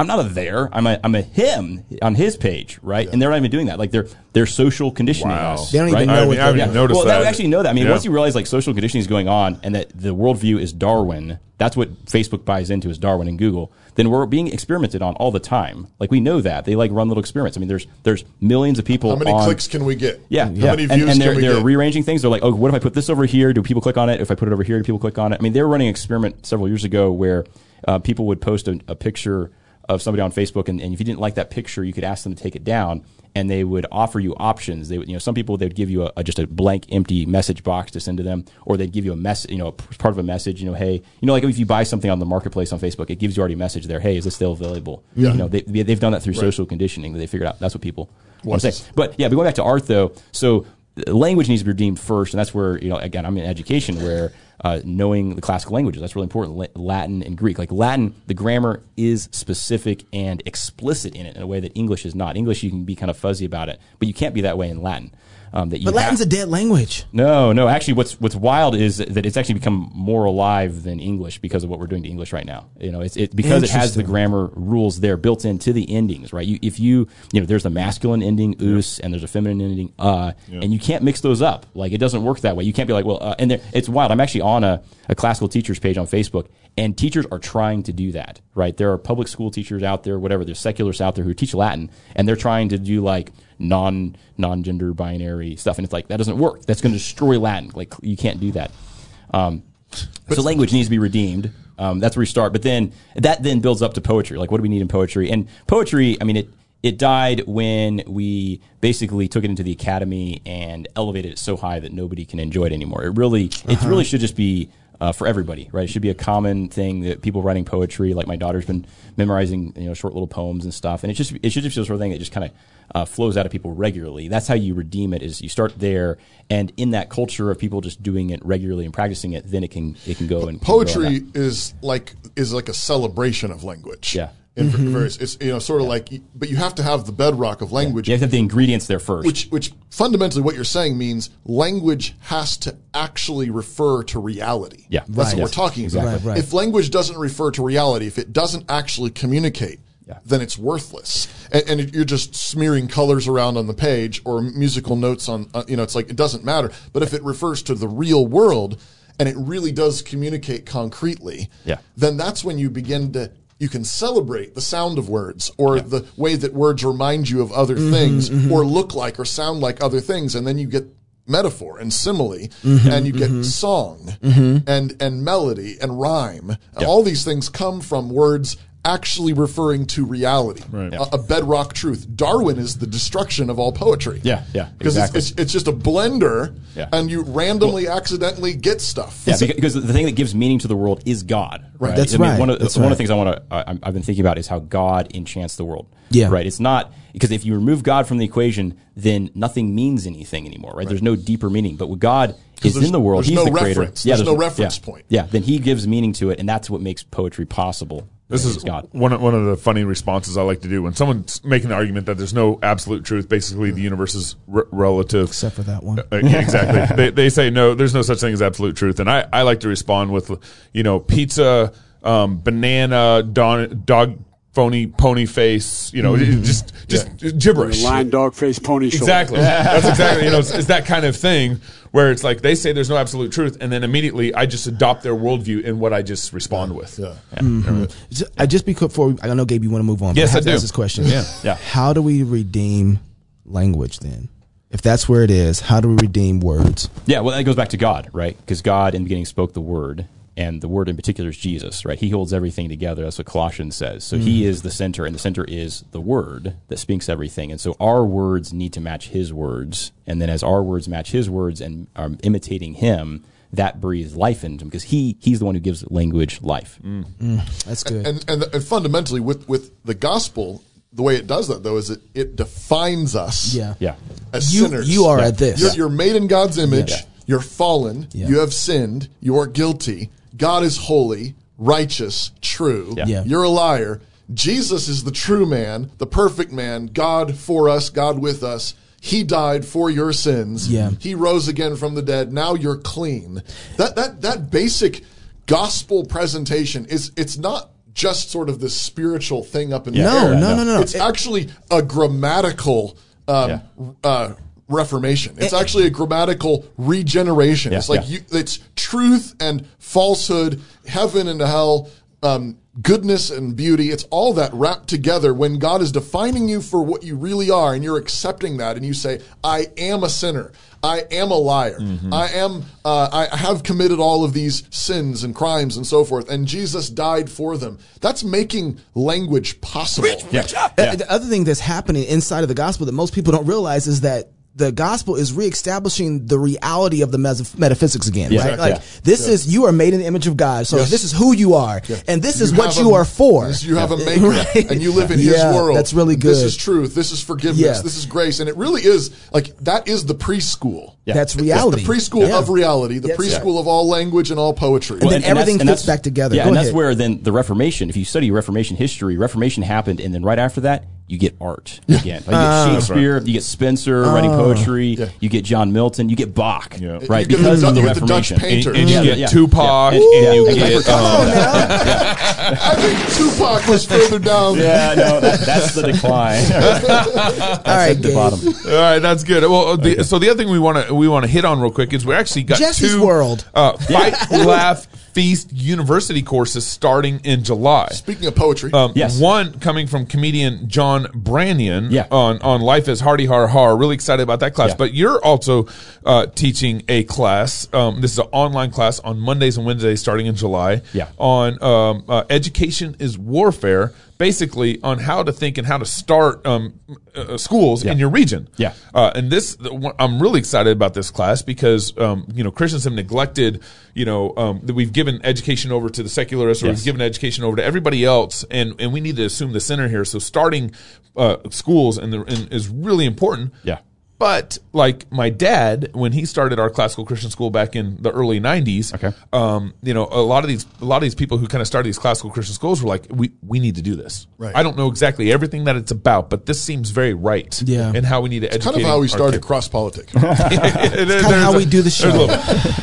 I'm not a there. I'm a I'm a him on his page, right? And they're not even doing that. Like they're they're social conditioning Wow. us. They don't even know I, what mean, I haven't they're- noticed well, that. we actually know that. I mean, Yeah. once you realize like social conditioning is going on and that the worldview is Darwin, that's what Facebook buys into is Darwin and Google. Then we're being experimented on all the time. Like we know that they like run little experiments. I mean, there's there's millions of people. How many on, clicks can we get? Yeah, How yeah. many views and they're can we they're get? rearranging things. They're like, oh, what if I put this over here? Do people click on it? If I put it over here, do people click on it? I mean, they were running an experiment several years ago where uh, people would post a, a picture of somebody on Facebook, and, and if you didn't like that picture, you could ask them to take it down, and they would offer you options. They would, you know, some people they would give you a, a, just a blank, empty message box to send to them, or they'd give you a message, you know, part of a message, you know, hey, you know, like if you buy something on the marketplace on Facebook, it gives you already a message there, hey, is this still available? Yeah. You know, they, they've done that through social conditioning. They figured out that's what people What want to say. But yeah, but going back to art though, so uh, language needs to be redeemed first, and that's where you know again I'm in education where uh, knowing the classical languages that's really important. Latin and Greek, like Latin, the grammar is specific and explicit in it in a way that English is not. English you can be kind of fuzzy about it, but you can't be that way in Latin. Um, that you But Latin's have- a dead language. no, no. Actually, what's what's wild is that it's actually become more alive than English because of what we're doing to English right now. You know, it's it because it has the grammar rules there built into the endings, right? You, if you you know, there's a masculine ending us and there's a feminine ending uh, and you can't mix those up. Like it doesn't work that way. You can't be like, well, uh, and there, it's wild. I'm actually on a, a classical teachers page on Facebook, and teachers are trying to do that, right? There are public school teachers out there, whatever. There's secularists out there who teach Latin, and they're trying to do like non non gender binary stuff, and it's like that doesn't work. That's going to destroy Latin. Like you can't do that. Um, so language needs to be redeemed. Um, that's where we start. But then that then builds up to poetry. Like what do we need in poetry? And poetry, I mean, it it died when we basically took it into the academy and elevated it so high that nobody can enjoy it anymore. It really it really should just be uh, for everybody, right? It should be a common thing that people writing poetry, like my daughter's been memorizing, you know, short little poems and stuff, and it just it should just be the sort of thing that just kind of uh, flows out of people regularly. That's how you redeem it. Is you start there, and in that culture of people just doing it regularly and practicing it, then it can it can go and can grow on Poetry is like is like a celebration of language. Yeah. In various, it's you know sort of like, but you have to have the bedrock of language, You have to have the ingredients there first. which which fundamentally what you're saying means language has to actually refer to reality. Yeah. that's Right. what we're talking Exactly. about. Right, right. If language doesn't refer to reality, if it doesn't actually communicate, Yeah. then it's worthless, and, and you're just smearing colors around on the page or musical notes on. Uh, you know, it's like it doesn't matter. But if it refers to the real world and it really does communicate concretely, Yeah. then that's when you begin to you can celebrate the sound of words or the way that words remind you of other mm-hmm, things mm-hmm. or look like or sound like other things and then you get metaphor and simile mm-hmm, and you get song and and melody and rhyme. All these things come from words actually referring to reality a, a bedrock truth darwin is the destruction of all poetry Yeah, yeah, because exactly. it's, it's, it's just a blender Yeah. and you randomly accidentally get stuff Yeah, beca- because the thing that gives meaning to the world is God. Right. That's I mean, right. One of, That's one of the things I want to, uh, I've been thinking about is how God enchants the world. Yeah. Right. It's not because if you remove God from the equation, then nothing means anything anymore. Right. There's no deeper meaning. But when God is in the world, there's He's no the creator. reference. There's no reference yeah, point. Yeah. Then He gives meaning to it, and that's what makes poetry possible. This is God. one of, one of the funny responses I like to do when someone's making the argument that there's no absolute truth. Basically, the universe is r- relative. Except for that one. Uh, exactly. they, they say no, there's no such thing as absolute truth, and I, I like to respond with, you know, pizza, um, banana, don, dog, phony, pony face. You know, Mm-hmm. it- just just gibberish. Lion, dog face, pony shoulder. Exactly. That's exactly. You know, it's, it's that kind of thing where it's like they say there's no absolute truth, and then immediately I just adopt their worldview in what I just respond with. yeah mm-hmm. Ju- I just before I know Gabe, you want to move on. Yes, I have I to do. ask this question. Yeah. Yeah. How do we redeem language then? If that's where it is, how do we redeem words? Yeah, well, that goes back to God, right? Because God in the beginning spoke the word, and the word in particular is Jesus, right? He holds everything together. That's what Colossians says. So he mm. is the center, and the center is the word that speaks everything. And so our words need to match his words. And then as our words match his words and are imitating him, that breathes life into him because he, he's the one who gives language life. Mm. Mm. That's good. and, and and fundamentally with with the gospel the way it does that though is it it defines us yeah. Yeah. as You- sinners you are at this. you're, you're made in god's image Yeah. you're fallen Yeah. you have sinned you are guilty god is holy righteous true Yeah. Yeah. you're a liar jesus is the true man the perfect man god for us god with us he died for your sins. Yeah. He rose again from the dead. Now you're clean. That that that basic gospel presentation is it's not just sort of this spiritual thing up in No, the air. no, no, no. It's It- actually a grammatical um, Yeah. uh, reformation. It's actually a grammatical regeneration. Yeah, it's like yeah. you, it's truth and falsehood, heaven and hell, um, goodness and beauty. It's all that wrapped together when God is defining you for what you really are, and you're accepting that, and you say, "I am a sinner. I am a liar. Mm-hmm. I am. Uh, I have committed all of these sins and crimes and so forth, and Jesus died for them." That's making language possible. Yeah. Uh, The other thing that's happening inside of the gospel that most people don't realize is that the gospel is reestablishing the reality of the metaphysics again, Yeah, right? Like yeah. this is you are made in the image of God, so Yes. this is who you are, and this is what you a- are for. yes, You have a maker, Right. and you live in Yeah, His world. that's really good. This is truth. This is forgiveness. Yeah. This is grace, and it really is like that is the preschool. That's It's reality. the preschool Yeah. of reality, the Yes. preschool of all language and all poetry. And then that's- everything and fits back together. Yeah, Go and ahead. that's where then the Reformation. If you study Reformation history, Reformation happened, and then right after that, you get art again. Like Ah. you get Shakespeare, you get Spenser writing poetry, Yeah. you get John Milton, you get Bach, Yeah. right? You get because the, of the you get the Dutch Reformation. painter. and, and Yeah, you get yeah. Tupac, Yeah. and Yeah. you And get Clifford Come on now. I think Tupac was further down. Yeah, no, that, that's the decline. All right, the Gabe. bottom. All right, that's good. Well, the, so the other thing we want to we want to hit on real quick is we actually got Jesse's two World. uh, fight, laugh, feast university courses starting in July. Speaking of poetry, Um, Yes. One coming from comedian John Branyan Yeah. on, on Life is Hardy Har Har. Really excited about that class. Yeah. But you're also uh, teaching a class. Um, this is an online class on Mondays and Wednesdays starting in July. Yeah. On um, uh, Education is Warfare, basically on how to think and how to start um, uh, schools in your region. Yeah. Uh, and this, I'm really excited about this class because, um, you know, Christians have neglected, you know, um, that we've given education over to the secularists or Yes. we've given education over to everybody else. And, and we need to assume the center here. So starting, uh, schools and the, and is really important. Yeah. But like my dad, when he started our classical Christian school back in the early '90s, Okay. um, you know, a lot of these, a lot of these people who kind of started these classical Christian schools were like, we we need to do this. Right. I don't know exactly everything that it's about, but this seems very right. Yeah. And how we need to educate. kind of how we started kids. cross politic. Kind of how we do the show.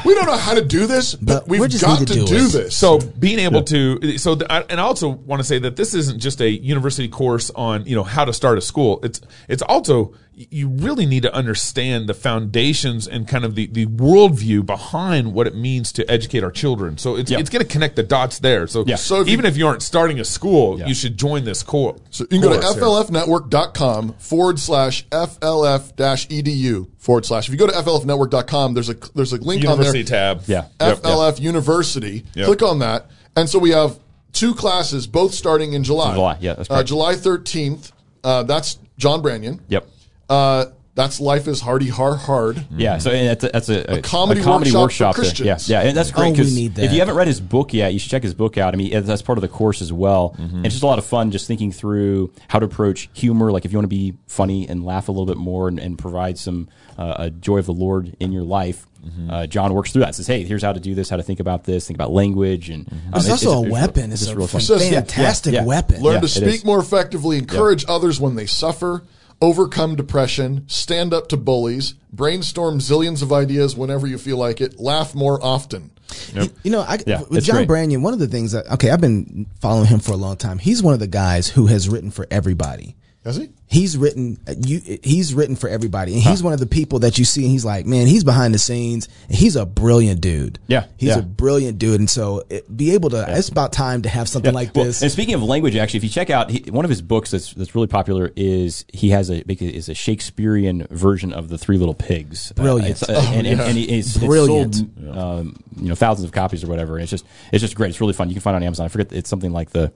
we don't know how to do this, but, But we've just got to, to do do this. So being able to, so the, I, and I also want to say that this isn't just a university course on you know how to start a school. It's it's also you really need to understand the foundations and kind of the the worldview behind what it means to educate our children. So it's Yeah. it's going to connect the dots there. So, Yeah. So if even you- if you aren't starting a school, Yeah. you should join this course. So you can go to course, yeah. flfnetwork.com forward slash FLF dash edu forward slash. If you go to flfnetwork.com, there's a, there's a link University on there. University tab. Yeah. Yep. FLF University. Yep. Click on that. And so we have two classes, both starting in July. July, yeah, that's uh. July 13th. Uh, that's John Branyan. Yep. Uh, that's Life is Hardy Har Hard. Yeah, so and that's a, that's a, a, comedy workshop for there. Christians. Yeah, yeah, and that's great. Oh, we 'cause If you haven't read his book yet, you should check his book out. I mean, that's part of the course as well. Mm-hmm. And it's just a lot of fun, just thinking through how to approach humor. Like if you want to be funny and laugh a little bit more and, and provide some uh, a joy of the Lord in your life. Mm-hmm. Uh, John works through that. Says, "Hey, here's how to do this. How to think about this. Think about language." And um, It's it's- also a it's- weapon. It's, It's, a real fun. says- yeah, fantastic yeah, yeah. weapon. Learn Yeah, to speak more effectively, encourage others when they suffer, overcome depression, stand up to bullies, brainstorm zillions of ideas whenever you feel like it, laugh more often. You, you know, I, Yeah, with John great. Branyan, one of the things that okay, I've been following him for a long time. He's one of the guys who has written for everybody. Has he? He's written uh, you. He's written for everybody, and he's one of the people that you see. and He's like, man, he's behind the scenes. And he's a brilliant dude. Yeah, he's yeah. a brilliant dude, and so it, be able to. It's about time to have something like Well, this. And speaking of language, actually, if you check out he, one of his books that's that's really popular is he has a is a Shakespearean version of the Three Little Pigs. Uh, Brilliant. it's, uh, and, and, and it's, Brilliant. It's sold, um, you know, thousands of copies or whatever. And it's just it's just great. It's really fun. You can find it on Amazon. I forget it's something like the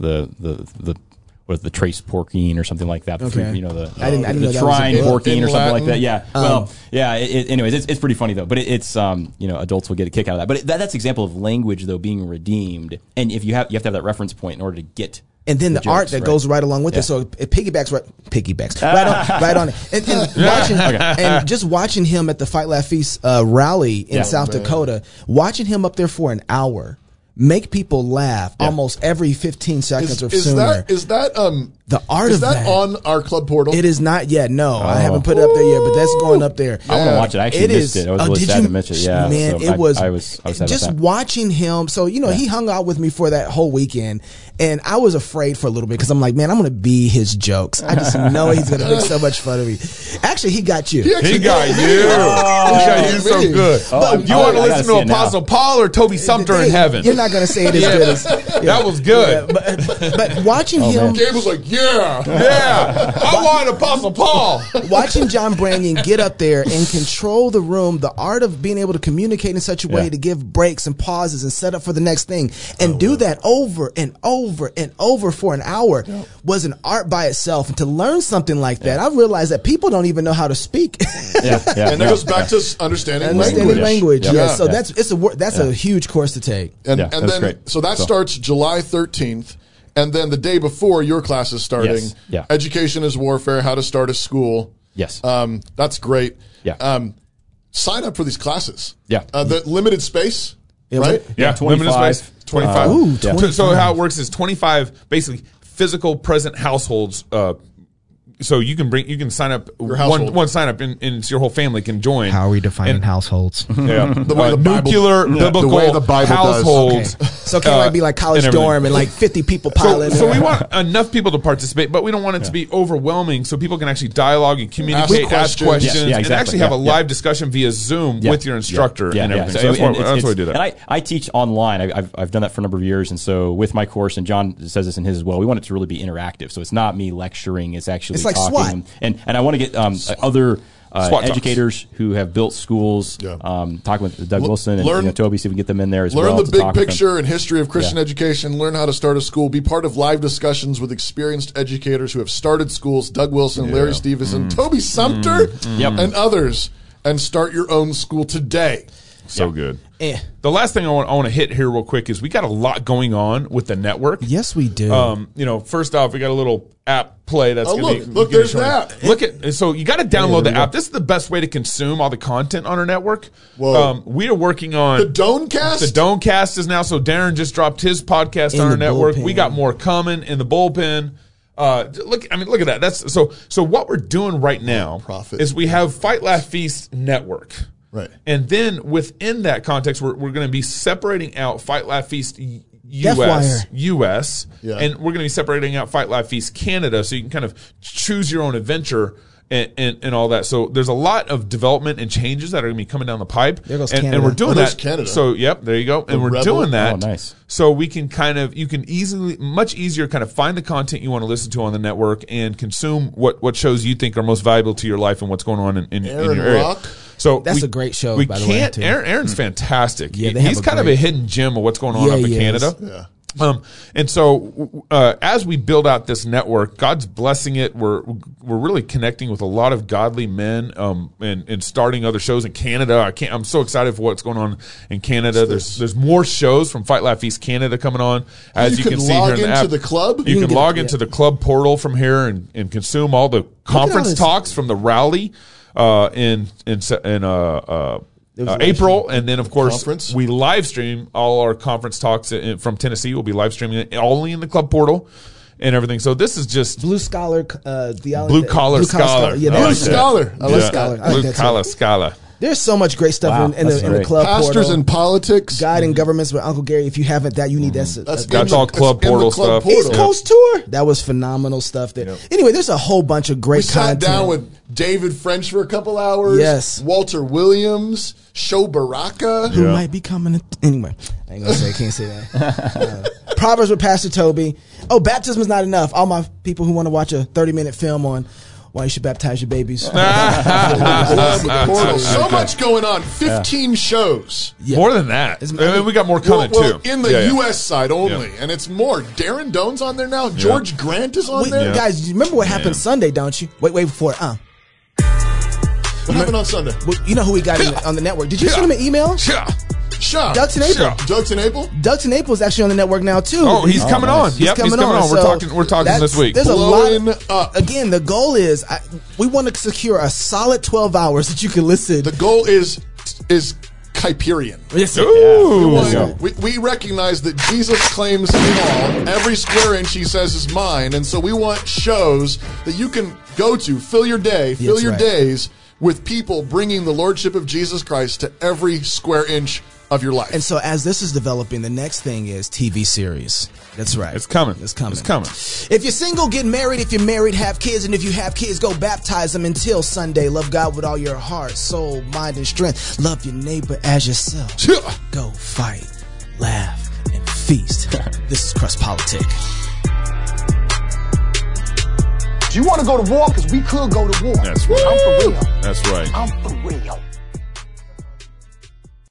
the the the. What is the trace porkine or something like that? The Okay. three- you know the I didn't- I didn't the know that trine book. porkine or something like that. Yeah. well, yeah. It, it- anyways, it's, it's pretty funny though. But it, it's um you know adults will get a kick out of that. But it, that, that's example of language though being redeemed. And if you have you have to have that reference point in order to get and then the, jokes, art that right? goes right along with Yeah. it. So it piggybacks right, piggybacks right on, right on it. And, and watching, and just watching him at the Fight Laugh Feast uh, rally in Yeah. South Dakota, watching him up there for an hour, make people laugh almost every fifteen seconds Is, or is sooner. that is that um The art Is of that that. on our club portal? It is not yet. No, I oh. haven't put it up there yet, but that's going up there. I want to watch it. I actually It missed is- it. I was oh, really sad you- to miss it. Yeah, man, so it I- was. I was. I was just watching him. So you know, he hung out with me for that whole weekend, and I was afraid for a little bit because I'm like, man, I'm going to be his jokes. I just know he's going to make so much fun of me. Actually, he got you. He actually He got did. Oh. you. he got you so me. good. Oh, But you oh, want to listen to it now. Apostle Paul or Toby Sumpter in heaven? You're not going to say it as good as That was good. but, but, but watching Oh, him, Gabe was like, yeah. Yeah, I want Apostle Paul. watching John Branyan get up there and control the room, the art of being able to communicate in such a way Yeah. to give breaks and pauses and set up for the next thing and Oh, do that over and over and over for an hour was an art by itself. And to learn something like that, I realized that people don't even know how to speak. Yeah, yeah, And that yeah. goes back to understanding, Understanding language. language, Yeah. yeah. Yeah. So Yeah. that's it's a wor- that's a huge course to take. And, Yeah, and then, great. so that So- starts July 13th. And then the day before your class is starting, Yes. Yeah. Education is Warfare, How to Start a School. Yes. Um, that's great. Yeah. Um, sign up for these classes. Yeah. Uh, the limited space, Yeah, right? but- Yeah, 25. limited space. 25. Ooh, So- So how it works is 25 basically physical present households. Uh, so you can bring, you can sign up one, one sign up and, and your whole family can join. How are we defining And- households? Yeah. The way Uh, the Bible- nuclear, Yeah. biblical The way the Bible does. households. So can uh, like be like college and dorm and like 50 people So, piling so in? we want enough people to participate, but we don't want it to be overwhelming, so people can actually dialogue and communicate, ask questions. questions, Yeah, yeah, and actually have a live yeah. discussion via Zoom Yeah. with your instructor Yeah, and yeah. everything. So, So, that's, why, and it's- that's why we do that. And I, I teach online. I, I've, I've done that for a number of years. And so with my course, and John says this in his as well, we want it to really be interactive. So it's not me lecturing. It's actually It's like talking. SWAT. And, and, I want to get um, other uh, SWAT talks. educators who have built schools, Yeah. um, talking with Doug Wilson and learn- you know, Toby, see if we can get them in there as Learn well. the to big picture and history of Christian Yeah. education. Learn how to start a school. Be part of live discussions with experienced educators who have started schools. Doug Wilson, Larry Stevenson, Toby Sumpter, Yep. and others. And start your own school today. so Yeah. good. Eh. The last thing I want, I want to hit here real quick is we got a lot going on with the network. Yes, we do. Um, you know, first off, we got a little app play that's Oh, gonna look, be, look, gonna there's show you- the app. Look at so you got to download the app. This is the best way to consume all the content on our network. Whoa. Um, we are working on The Donecast? The Donecast is now so Darren just dropped his podcast In on our network. bullpen. We got more coming in the bullpen. Uh, look, I mean, look at that. That's so. So what we're doing right now Profit. is we have Fight Laugh Feast network. Right. And then within that context, we're, we're going to be separating out Fight Laugh Feast US, US, Yeah. and we're going to be separating out Fight Laugh Feast Canada, so you can kind of choose your own adventure and, and, and all that. So there's a lot of development and changes that are going to be coming down the pipe. There goes and, and we're doing Oh, that. Canada. So yep, there you go. And we're Rebel. doing that. Oh, nice. So we can kind of you can easily much easier kind of find the content you want to listen to on the network and consume what what shows you think are most valuable to your life and what's going on in, in, in Aaron your area. Rock. So That's we- a great show, We by can't. too. Aaron, Aaron's fantastic. Yeah, He- he's kind of a hidden gem of what's going on Yeah, up in. Canada. Yeah. Um, and so, uh, as we build out this network, God's blessing it. We're we're really connecting with a lot of godly men, um, and, and starting other shows in Canada. I can't. I'm so excited for what's going on in Canada. There's there's more shows from Fight Laugh Feast Canada coming on. As You you, can can, see log here in the into app. the club? You, You can, can log into the club portal from here and, and consume all the conference talks from the rally uh, in in in uh, uh, uh, April, and then of course Conference? we live stream all our conference talks in, from Tennessee. We'll be live streaming it only in the club portal and everything. So this is just Blue Scholar uh, theology. blue collar scholar. Yeah, Blue like. Scholar. I like Blue. Scholar. I like Blue collar scholar. There's so much great stuff Wow, in, in, that's the, in the great. club Pastors portal. in politics. God and governments with Uncle Gary. If you haven't that, you need that. That's, That's in the- all club in the portal club stuff. East Yeah. Coast tour. That was phenomenal stuff there. Anyway, there's a whole bunch of great We sat content. down with David French for a couple hours. Yes. Walter Williams, Show Baraka. who might be coming. Anyway, I ain't gonna say. I can't say that. Uh, Proverbs with Pastor Toby. Oh, baptism is not enough. All my people who want to watch a 30 minute film on why you should baptize your babies. So much going on. 15 shows. More than that. I mean, we got more coming well, too in the Yeah, yeah. U.S. side only, Yeah. and it's more. Darren Doane's on there now. George Grant is on Wait, there. guys, you remember what happened Yeah. Sunday, don't you? Wait, wait for it. Uh, What happened on Sunday? well, you know who we got in, on the network? Did you send him an email? Yeah. Shaw. Ducks and April. Sure. Ducks and April. Ducks and April is actually on the network now too. Oh, he's oh, coming nice. on. He's yep, he's coming on. We're So talking. We're talking this week. There's Blowing a lot. up. Again, the goal is I, we want to secure a solid 12 hours that you can listen. The goal is is Kuyperian. Yes, go. We, we recognize that Jesus claims it all. Every square inch he says is mine. And so we want shows that you can go to, fill your day, fill your right. days with people bringing the Lordship of Jesus Christ to every square inch of your life. And so as this is developing, the next thing is TV series. That's right. It's coming. It's coming. It's coming. If you're single, get married. If you're married, have kids. And if you have kids, go baptize them until Sunday. Love God with all your heart, soul, mind, and strength. Love your neighbor as yourself. Go fight, laugh, and feast. this is Cross Politic. You want to go to war? Because we could go to war. That's right. I'm for real. That's right. I'm for real.